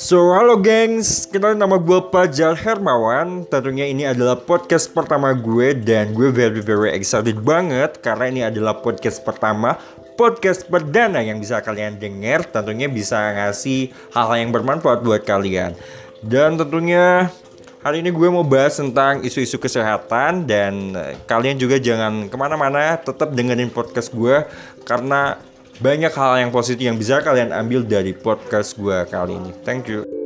So, halo gengs, kenalin nama gue Pajar Hermawan. Tentunya ini adalah podcast pertama gue Dan gue very very excited banget Karena ini adalah podcast pertama Podcast perdana yang bisa kalian denger. Tentunya bisa ngasih hal-hal yang bermanfaat buat kalian. Dan tentunya hari ini gue mau bahas tentang isu-isu kesehatan Dan eh, kalian juga jangan ke mana-mana Tetap dengerin podcast gue Karena banyak hal yang positif yang bisa kalian ambil dari podcast gue kali ini. Thank you.